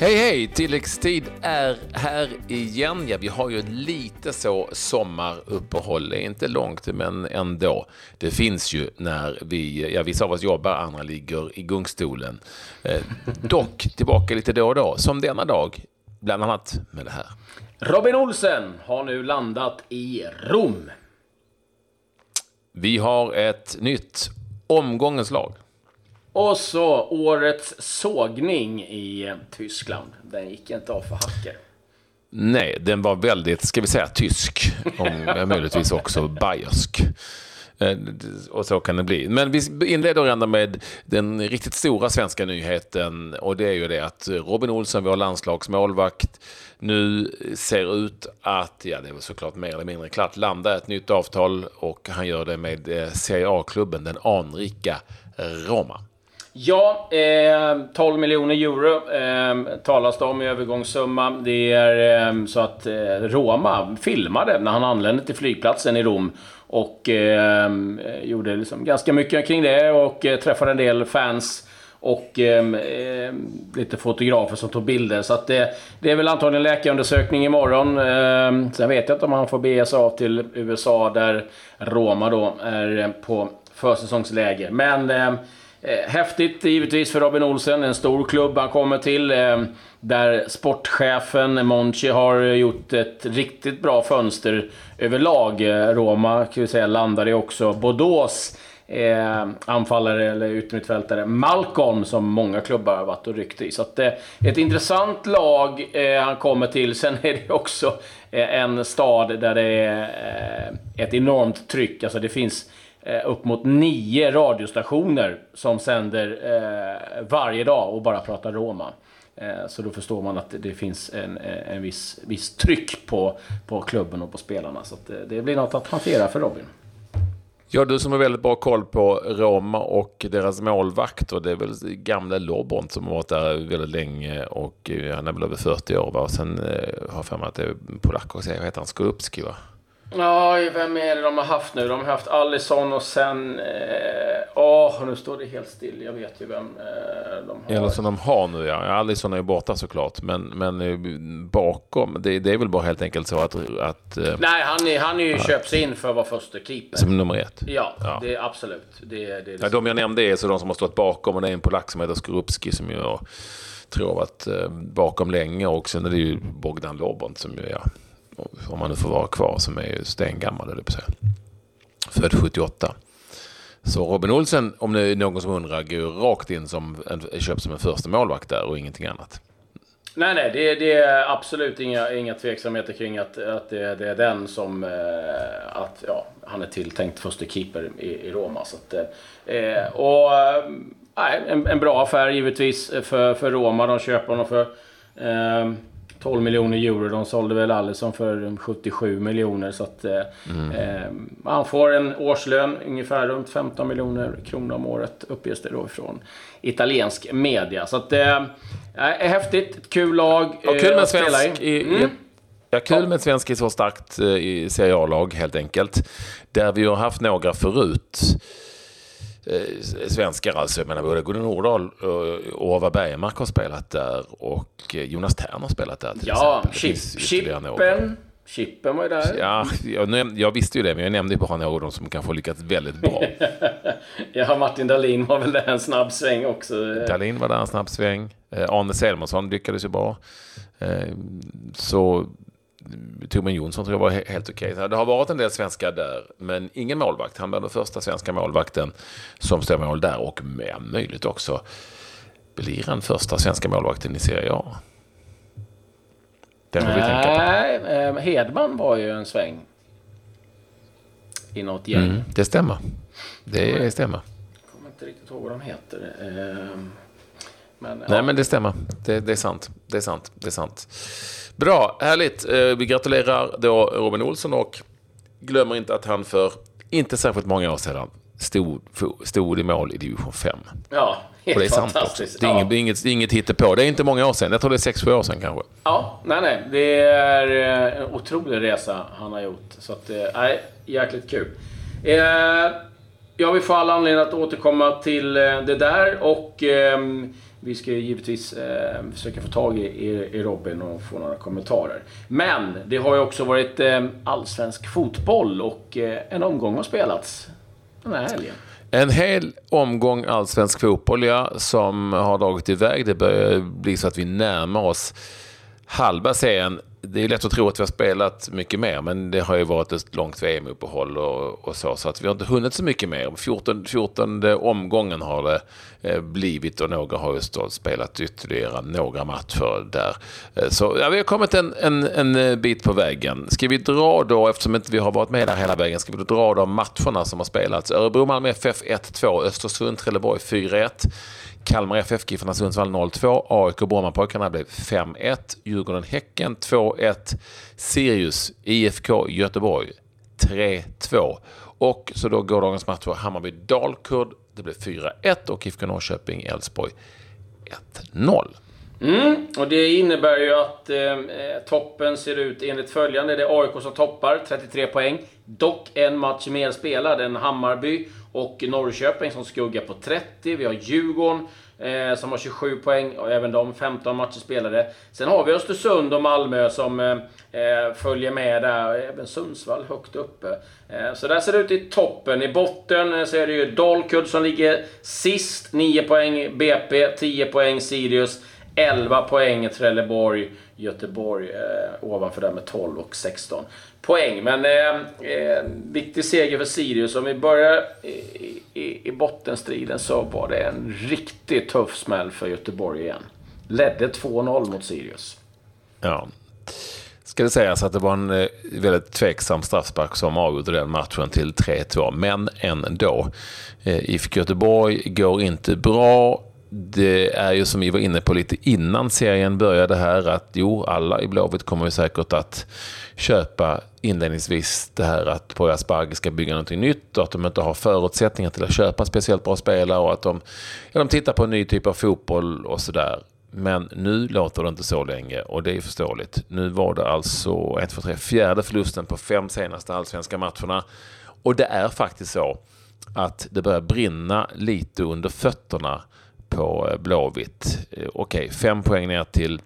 Hej hej! Tilläggstid är här igen. Ja, vi har ju lite så sommaruppehåll. Det är inte långt, men ändå. Det finns ju när vi, ja vissa av oss jobbar, andra ligger i gungstolen. Eh, dock tillbaka lite då och då, som denna dag, bland annat med det här. Robin Olsen har nu landat i Rom. Vi har ett nytt omgångens lag. Och så årets sågning i Tyskland. Den gick inte av för hacker. Nej, den var väldigt, ska vi säga tysk, om möjligtvis också bayersk. Eh, och så kan det bli. Men vi inleder ändå med den riktigt stora svenska nyheten och det är ju det att Robin Olsson, vår landslagsmålvakt, nu ser ut att, ja det är väl såklart mer eller mindre klart, landa ett nytt avtal och han gör det med eh, Serie A-klubben, den anrika Roma. Ja, eh, 12 miljoner euro eh, talas det om i övergångssumma. Det är eh, så att eh, Roma filmade när han anlände till flygplatsen i Rom. Och eh, gjorde liksom ganska mycket kring det och eh, träffade en del fans. Och eh, eh, lite fotografer som tog bilder. Så att det, det är väl antagligen läkarundersökning imorgon. Eh, sen vet jag inte om han får bege sig av till USA där Roma då är på försäsongsläger. Men Eh, Eh, häftigt givetvis för Robin Olsen, en stor klubb han kommer till. Eh, där sportchefen Monchi har gjort ett riktigt bra fönster överlag. Eh, Roma kan vi säga landade också. Bordeaux eh, anfallare eller yttermittfältare Malcolm som många klubbar har varit och ryckt i. Så att, eh, ett intressant lag eh, han kommer till. Sen är det också eh, en stad där det är ett enormt tryck. Alltså det finns eh, upp mot nio radiostationer som sänder eh, varje dag och bara pratar Roma. Eh, så då förstår man att det finns en, eh, en viss, viss tryck på, på klubben och på spelarna. Så det, eh, det blir något att hantera för Robin. Ja, du som har väldigt bra koll på Roma och deras målvakt. Och det är väl gamla Lobont som har varit där väldigt länge och eh, han är väl över 40 år. Va? Och sen eh, har jag för mig att det är polacker. Vad heter han? Skorupski va? Ja, vem är det de har haft nu? De har haft Allison och sen... Åh, eh, oh, nu står det helt still. Jag vet ju vem eh, de har. Eller som de har nu, ja. Allison är ju borta såklart. Men, men eh, bakom, det, det är väl bara helt enkelt så att... att eh, Nej, han är, han är ju ja. köpts in för att vara första keeper. Som nummer ett? Ja, ja. det är absolut. Det, det är liksom... ja, de jag nämnde är så de som har stått bakom. Och det är en polack som heter Skorupski som ju tror varit eh, bakom länge. Och sen är det ju Bogdan Lobont som ju, ja om man nu får vara kvar, som är ju stengammal, eller på sig. Född 78. Så Robin Olsen, om det är någon som undrar, går rakt in som en, köpt som en första målvakt där och ingenting annat. Nej, nej, det, det, är absolut inga, inga tveksamheter kring att, att det, det är den som... Eh, att ja, han är tilltänkt första keeper i, i Roma. Så att, eh, eh och, eh, nej, en, en, bra affär givetvis för, för Roma. De köper honom för... Eh, 12 miljoner euro. De sålde väl Alisson för 77 miljoner. Så att eh, mm. eh, han får en årslön ungefär runt 15 miljoner kronor om året uppges det då ifrån italiensk media. Så att eh, är häftigt. Ett kul lag och kul med eh, svensk i. Mm. Ja, kul med ett svenskt i så starkt eh, i Serie A-lag helt enkelt. Där vi har haft några förut eh, svenskar alltså. Jag menar både Gunnar Nordahl och Ova Bergmark har spelat där och eh, Jonas Tern har spelat där till ja, exempel. Chippen. Chippen var ju där. Ja, jag, jag, visste ju det, men jag nämnde bara några av dem som kanske har lyckats väldigt bra. ja, Martin Dahlin var väl där en snabb sväng också. Dahlin var där en snabb sväng. Eh, Arne Selmansson lyckades ju bra. Eh, så Torbjörn Jonsson tror jag var helt okej. Okay. Det har varit en del svenskar där, men ingen målvakt. Han var den första svenska målvakten som står mål där och med möjligt också blir den första svenska målvakten i Serie A. Det får vi tänka på. Nej, eh, Hedman var ju en sväng. I något gäng. Mm, det stämmer. Det stämmer. Jag kommer inte riktigt ihåg vad de heter. Ehm, men, Nej, men det stämmer. Det, det, är sant. Det är sant. Det är sant. Bra, härligt. Eh, vi gratulerar då Robin Olsson och glömmer inte att han för inte särskilt många år sedan stod, stod i mål i division 5. Ja, helt och det är sant också. Det är, ja. inget, det är inget, det är inget hittepå. Det är inte många år sedan. Jag tror det är 6-7 år sedan kanske. Ja, nej, nej. Det är eh, en otrolig resa han har gjort. Så att, eh, nej, jäkligt kul. Eh, ja, vi får alla anledning att återkomma till det där och eh, vi ska ju givetvis eh, försöka få tag i, i, Robin och få några kommentarer. Men det har ju också varit eh, allsvensk fotboll och eh, en omgång har spelats den här helgen. En hel omgång allsvensk fotboll, ja, som har dragit iväg. Det börjar bli så att vi närmar oss halva serien det är lätt att tro att vi har spelat mycket mer, men det har ju varit ett långt VM-uppehåll och, och, så, så att vi har inte hunnit så mycket mer. 14, 14 omgången har det eh, blivit och några har ju då spelat ytterligare några matcher där. Eh, så ja, vi har kommit en, en, en eh, bit på vägen. Ska vi dra då, eftersom inte vi har varit med där hela vägen, ska vi då dra de matcherna som har spelats? Örebro-Malmö FF 1-2, Östersund-Trelleborg 4-1. Kalmar FF, Giffarna Sundsvall 0-2. AIK Brommapojkarna blev 5-1. Djurgården-Häcken 2-1. Sirius IFK Göteborg 3-2. Och så då går dagens match Hammarby-Dalkurd. Det blev 4-1 och IFK Norrköping-Elfsborg 1-0. Mm, och det innebär ju att eh, toppen ser ut enligt följande. Det är AIK som toppar, 33 poäng. Dock en match mer spelad än Hammarby och Norrköping som skuggar på 30. Vi har Djurgården eh, som har 27 poäng och även de 15 matcher spelade. Sen har vi Östersund och Malmö som eh, eh, följer med där. Även Sundsvall högt uppe. Eh, så där ser det ut i toppen. I botten eh, så är det ju Dalkurd som ligger sist. 9 poäng BP, 10 poäng Sirius. 11 poäng Trelleborg, Göteborg eh, ovanför där med 12 och 16 poäng. Men eh, eh, viktig seger för Sirius. Om vi börjar i, i, i bottenstriden så var det en riktigt tuff smäll för Göteborg igen. Ledde 2-0 mot Sirius. Ja. Ska det sägas att det var en eh, väldigt tveksam straffspark som avgjorde den matchen till 3-2. Men ändå. Eh, IFK Göteborg går inte bra det är ju som vi var inne på lite innan serien började här att jo, alla i Blåvitt kommer ju säkert att köpa inledningsvis det här att Poya Asbaghi ska bygga någonting nytt och att de inte har förutsättningar till att köpa speciellt bra spelare och att de, ja, de tittar på en ny typ av fotboll och sådär. Men nu låter det inte så länge och det är förståeligt. Nu var det alltså 1, 2, 3, fjärde förlusten på fem senaste allsvenska matcherna. Och det är faktiskt så att det börjar brinna lite under fötterna på eh, Blåvitt. Eh, okej, okay, fem poäng ner till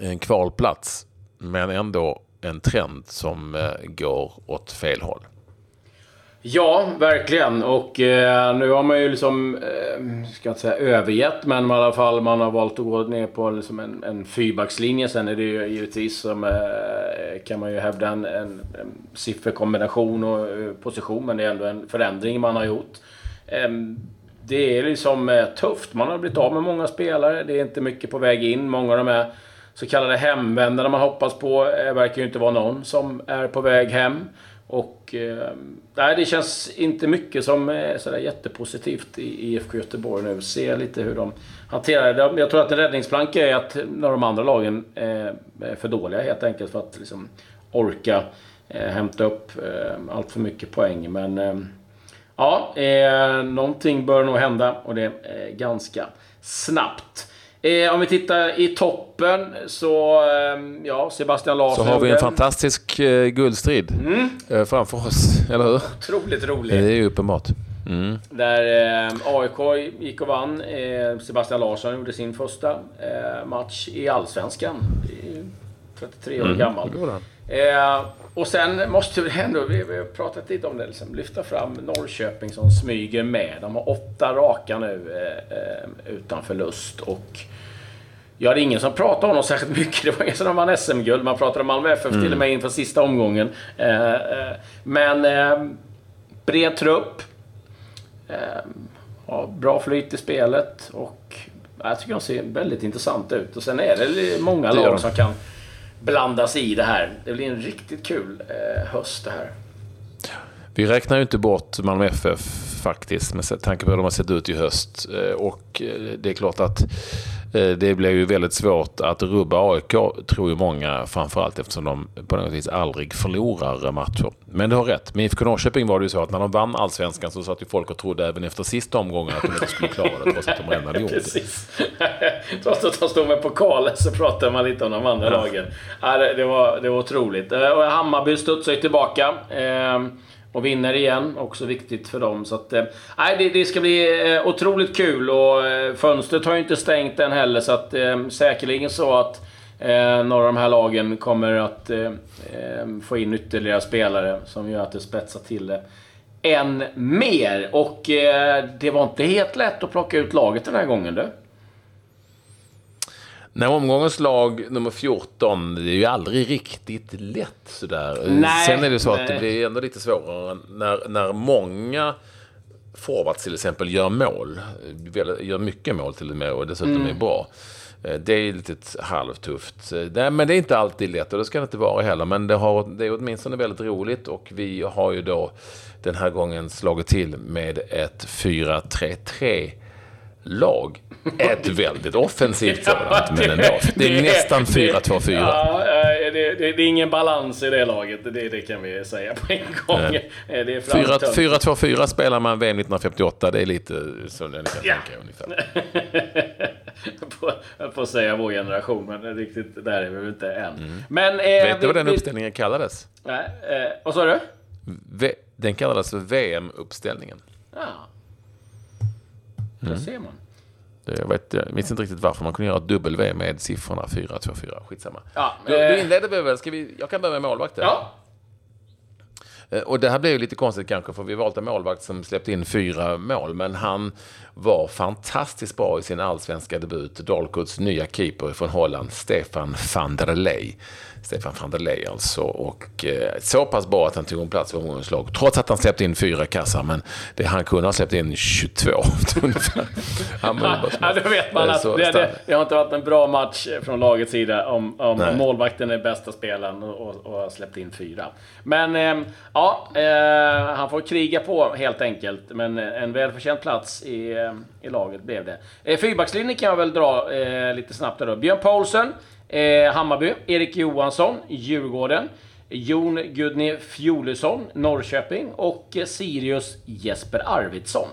en kvalplats, men ändå en trend som eh, går åt fel håll. Ja, verkligen. Och eh, nu har man ju liksom, eh, ska inte säga övergett, men i alla fall man har valt att gå ner på liksom en, en fyrbackslinje. Sen är det ju givetvis som, eh, kan man ju hävda en, en, en sifferkombination och position, men det är ändå en förändring man har gjort. Ehm, det är liksom eh, tufft. Man har blivit av med många spelare. Det är inte mycket på väg in. Många av de här så kallade hemvändarna man hoppas på eh, verkar ju inte vara någon som är på väg hem. Och eh, nej, det känns inte mycket som är sådär jättepositivt i IFK Göteborg nu. Se lite hur de hanterar det. Jag tror att en räddningsplanka är att när de andra lagen är för dåliga helt enkelt för att liksom orka hämta upp allt för mycket poäng. Men Ja, eh, någonting bör nog hända och det är ganska snabbt. Eh, om vi tittar i toppen så, eh, ja, Sebastian Larsson. Så har vi en fantastisk eh, guldstrid mm. eh, framför oss, eller hur? Otroligt roligt. Det är ju uppenbart. Mm. Där eh, AIK gick och vann. Eh, Sebastian Larsson gjorde sin första eh, match i Allsvenskan. 33 år mm. gammal. Och sen måste vi ändå, vi, vi har pratat lite om det, liksom, lyfta fram Norrköping som smyger med. De har åtta raka nu eh, eh, utan förlust. Och Ja, det är ingen som pratar om dem särskilt mycket. Det var ingen som vann SM-guld. Man pratade om Malmö FF mm. till och med inför sista omgången. Eh, eh, men eh, bred trupp. Eh, har bra flyt i spelet och jag tycker de ser väldigt intressant ut. Och sen är det många lag som kan blandas i det här. Det blir en riktigt kul eh, höst det här. Vi räknar ju inte bort Malmö FF faktiskt med tanke på hur de har sett ut i höst. Eh, och eh, det är klart att Eh, det blir ju väldigt svårt att rubba AIK, tror ju många, framförallt eftersom de på något vis aldrig förlorar matcher. Men du har rätt. Med IFK Norrköping var det ju så att när de vann allsvenskan så satt ju folk och trodde även efter sista omgången att de inte skulle klara det, trots att de redan hade gjort det. trots att de stod med pokalen så pratade man lite om de andra ja. lagen. Det, var, det var otroligt. Och Hammarby studsade ju tillbaka. Och vinner igen. Också viktigt för dem. Så att, eh, det, det ska bli eh, otroligt kul och eh, fönstret har ju inte stängt än heller. Så att eh, säkerligen så att eh, några av de här lagen kommer att eh, eh få in ytterligare spelare som gör att det spetsar till det än mer. Och eh, det var inte helt lätt att plocka ut laget den här gången du. När omgångens lag nummer 14, det är ju aldrig riktigt lätt sådär. Nej, Sen är det så nej. att det blir ändå lite svårare när, när många forwards till exempel gör mål. Gör mycket mål till och med och dessutom Mm. är bra. Eh, Det är lite halvtufft. Eh, Nej, men det är inte alltid lätt och det ska det inte vara heller. Men det, har, det är åtminstone väldigt roligt och vi har ju då den här gången slagit till med ett 4-3-3 lag. Ett väldigt offensivt sådant, men ändå. Det är nästan 4-2-4. Ja, eh, det, det, det är ingen balans i det laget. Det, kan vi säga på en gång. Nej. Eh. 4-2-4 spelar man VM 1958. Det är lite så ni kan Ja. tänka ungefär. på, jag får säga vår generation, men riktigt där är vi väl inte än. Men... Eh, Mm. Vet du vad den vi- uppställningen kallades? Nej, eh, vad sa du? V- Den kallades för VM-uppställningen. Ja. Mm. Där ser man. Jag, vet, jag minns inte riktigt varför man kunde göra ett W med siffrorna 4-2-4. Skitsamma. Ja, Då, då eh, inleder vi väl. Ska vi, jag kan börja med målvakten. ja. Eh, Och det här blev ju lite konstigt kanske, för vi valde en målvakt som släppte in fyra mål. Men han var fantastiskt bra i sin allsvenska debut. Dalkurds nya keeper från Holland, Stefan van der Ley. Stefan van der Ley alltså. Och eh, så pass bra att han tog en plats i omgångens lag. Trots att han släppte in fyra kassar. Men det, han kunde ha släppt in 22 ungefär. Han bara Ja, då vet man Eh, att det, det, det har inte varit en bra match från lagets sida om, om målvakten är bästa spelaren och, och, har släppt in fyra. Men eh, ja, han får kriga på helt enkelt. Men en välförtjänt plats i, i laget blev det. Fyrbackslinjen kan jag väl dra lite snabbt där då. Björn Paulsen, eh, Hammarby. Erik Johansson, Djurgården. Jon Gudny Fjolesson, Norrköping. Och eh, Sirius Jesper Arvidsson.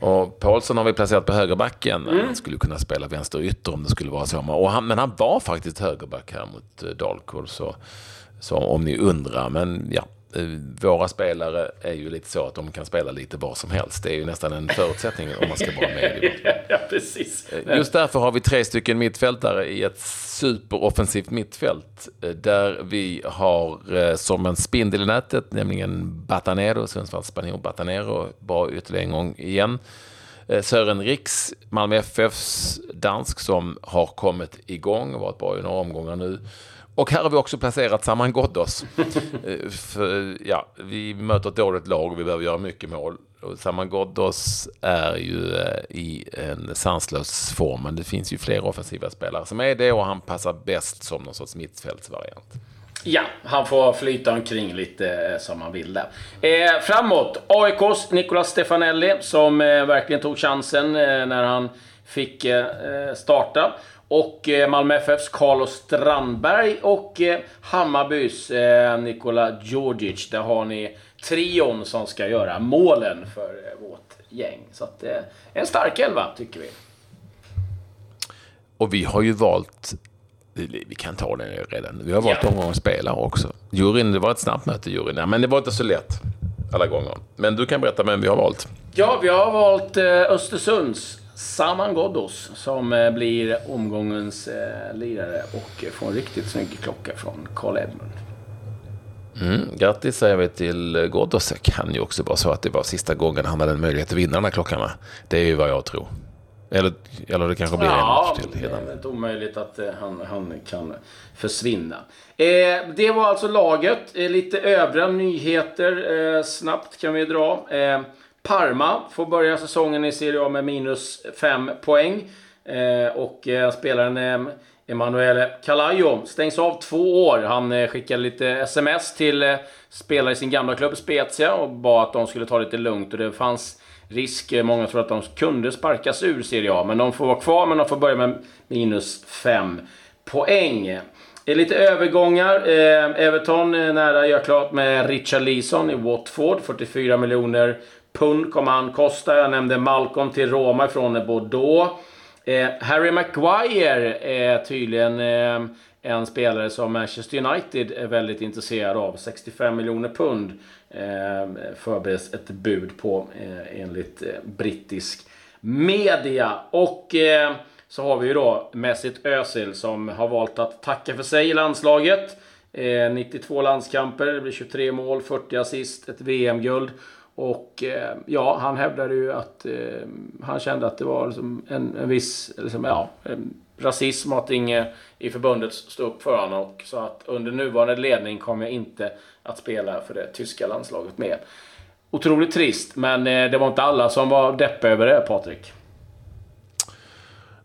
Och Paulsson har vi placerat på högerbacken. Mm. Han skulle kunna spela vänsterytter om det skulle vara så. Och han, men han var faktiskt högerback här mot eh, Dalkurd. Så, så om ni undrar. Men ja, våra spelare är ju lite så att de kan spela lite var som helst. Det är ju nästan en förutsättning om man ska vara med. ja, precis. Just därför har vi tre stycken mittfältare i ett superoffensivt mittfält. eh, Där vi har eh, som en spindel i nätet, nämligen Batanero, Sundsvalls spanjor Batanero, bra ytterligare en gång igen. Eh, Sören Riks, Malmö FFs dansk som har kommit igång och varit bra i några omgångar nu. Och här har vi också placerat Saman Ghoddos. Eh, För, ja, vi möter ett dåligt lag och vi behöver göra mycket mål. Och Saman Ghoddos är ju eh, i en sanslös form, men det finns ju fler offensiva spelare som är det och han passar bäst som någon sorts mittfältsvariant. Ja, han får flyta omkring lite eh, som han vill där. Eh, framåt, AIKs Nicolas Stefanelli som eh, verkligen tog chansen eh, när han fick starta. Och eh, Malmö FFs Carlos Strandberg och eh, Hammarbys eh, Nikola Djordjic. Där har ni trion som ska göra målen för vårt gäng. Så att, en stark elva, tycker vi. Och vi har ju valt, vi kan ta det redan, vi har valt Ja. omgångens spelare också. Juryn, det var ett snabbt möte juryn, ja, men det var inte så lätt alla gånger. Men du kan berätta vem vi har valt. Ja, vi har valt Östersunds Saman Ghoddos som eh, blir omgångens eh, lirare och får en riktigt snygg klocka från Carl Edmund. Mm, grattis säger vi till Ghoddos. Det kan ju också vara så att det var sista gången han hade en möjlighet att vinna den här klockan. va? Det är ju vad jag tror. Eller, eller det kanske blir en Ja, match till. det är inte omöjligt att eh, han, han kan försvinna. Eh, det var alltså laget. Eh, lite övriga nyheter eh, snabbt kan vi dra. Parma får börja säsongen i Serie A med minus 5 poäng. Eh, och eh, spelaren eh, Emanuele Calayo stängs av två år. Han eh, skickade lite sms till eh, spelare i sin gamla klubb Spezia och bad att de skulle ta det lite lugnt. Och det fanns risk, eh, många tror att de kunde sparkas ur Serie A. Men de får vara kvar, men de får börja med minus 5 poäng. Det är lite övergångar. Eh, Everton är nära att göra klart med Richard Leeson i Watford. 44 miljoner pund kommer han kosta. Jag nämnde Malcolm till Roma från Bordeaux. Eh, Harry Maguire är tydligen eh, en spelare som Manchester United är väldigt intresserad av. 65 miljoner pund eh, förbereds ett bud på eh, enligt eh, brittisk media. Och eh, så har vi ju då Mesut Özil som har valt att tacka för sig i landslaget. Eh, 92 landskamper, det blir 23 mål, 40 assist, ett VM-guld. Och eh, ja, han hävdade ju att eh, han kände att det var liksom en, en viss liksom, ja, rasism att inget i förbundet stod upp för honom. Och så att under nuvarande ledning kommer jag inte att spela för det tyska landslaget mer. Otroligt trist, men det var inte alla som var deppiga över det, Patrik.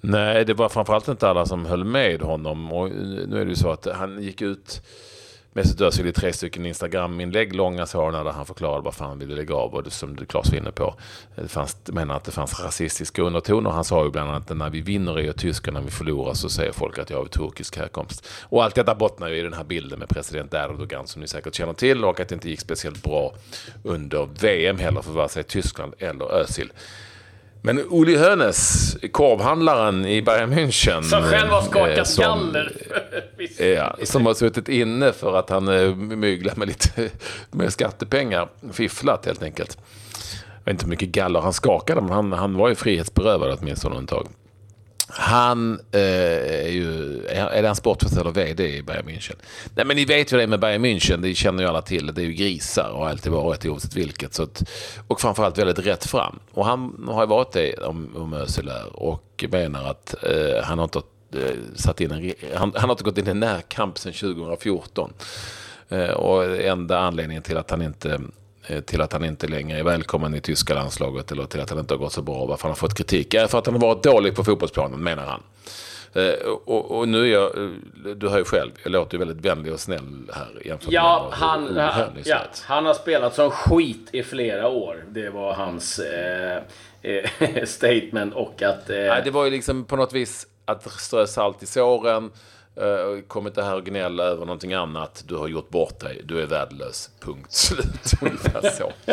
Nej, det var framförallt inte alla som höll med honom. Och nu är det ju så att han gick ut Mesut Özil i tre stycken Instagram-inlägg, långa sådana, där han förklarade varför han ville lägga av. Och det som Claes var inne på, det fanns, menar att det fanns rasistiska undertoner. Han sa ju bland annat att när vi vinner är jag tysk och när vi förlorar så säger folk att jag har turkisk härkomst. Och allt detta bottnar ju i den här bilden med president Erdogan som ni säkert känner till och att det inte gick speciellt bra under VM heller för vare sig Tyskland eller Özil. Men Uli Hönes, korvhandlaren i Bayern München. Som själv har skakat eh, som, galler. ja, som har suttit inne för att han eh, myglat med lite med skattepengar. Fifflat helt enkelt. Jag vet inte hur mycket galler han skakade, men han, han var ju frihetsberövad åtminstone ett tag. Han eh, är ju, är det han sportchef eller VD i Bayern München? Nej men ni vet ju det med Bayern München, det känner ju alla till. Det är ju grisar och har alltid varit oavsett vilket. Så att, och framförallt väldigt rätt fram. Och han har ju varit det om, om Özil och menar att eh, han har inte eh, satt in en, han, han har inte gått in i närkamp sedan 2014. Eh, och enda anledningen till att han inte till att han inte längre är välkommen i tyska landslaget eller till att han inte har gått så bra. Varför han har fått kritik? Är för att han har varit dålig på fotbollsplanen, menar han. Eh, och, och, nu är jag, eh, du hör ju själv, jag låter ju väldigt vänlig och snäll här jämfört ja, med han, han, ja, han har spelat som skit i flera år. Det var hans eh, statement och att... Eh... Nej, det var ju liksom på något vis att strö salt i såren. Uh, kom inte här och gnälla över någonting annat. Du har gjort bort dig. Du är värdelös. Punkt slut. Ungefär så.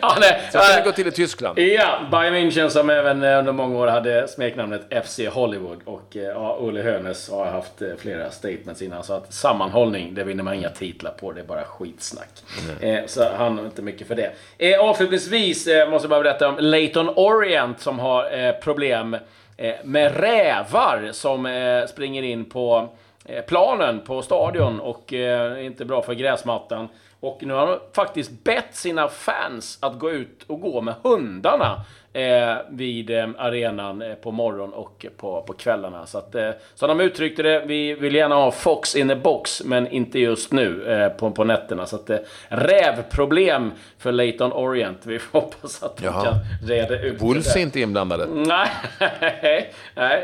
ja, nej, så kan det gå till i Tyskland. Ja, Bayern München som även eh, under många år hade smeknamnet FC Hollywood. Och eh, ja, Olle Hönes har haft flera statements innan. Så att sammanhållning, det vinner man inga titlar på. Det är bara skitsnack. Mm. Eh, så han har inte mycket för det. Eh, avslutningsvis eh, måste jag bara berätta om Leighton Orient som har problem Eh, Eh, med rävar som eh, springer in på eh, planen på stadion och är inte bra för gräsmattan. Och nu har de faktiskt bett sina fans att gå ut och gå med hundarna vid eh, arenan eh, på morgon och på, på kvällarna. Så att, eh, som de uttryckte det, vi vill gärna ha Fox in the box, men inte just nu eh, på, på nätterna. Så att, eh, rävproblem för Leighton Orient. Vi får hoppas att de Jaha. kan reda ut Wolves är inte inblandade? Nej, nej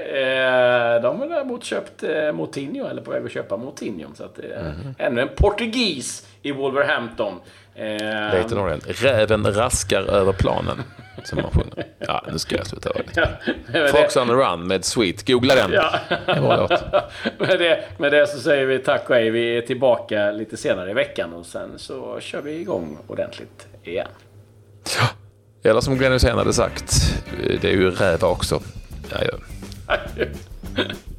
eh, de har däremot köpt eh, Moutinho, eller på väg att köpa Moutinho. Så att, eh, mm. ännu en portugis i Wolverhampton. Eh, Leighton Orient. Räven raskar över planen. Som man sjunger. Ja, nu ska jag sluta vara ja, Fox on the Run med Sweet. Googla den. Ja. med, det, med det så säger vi tack och hej. Vi är tillbaka lite senare i veckan och sen så kör vi igång ordentligt igen. Ja. Eller som Glenn Hysén hade sagt, det är ju räva också. Ja, ja.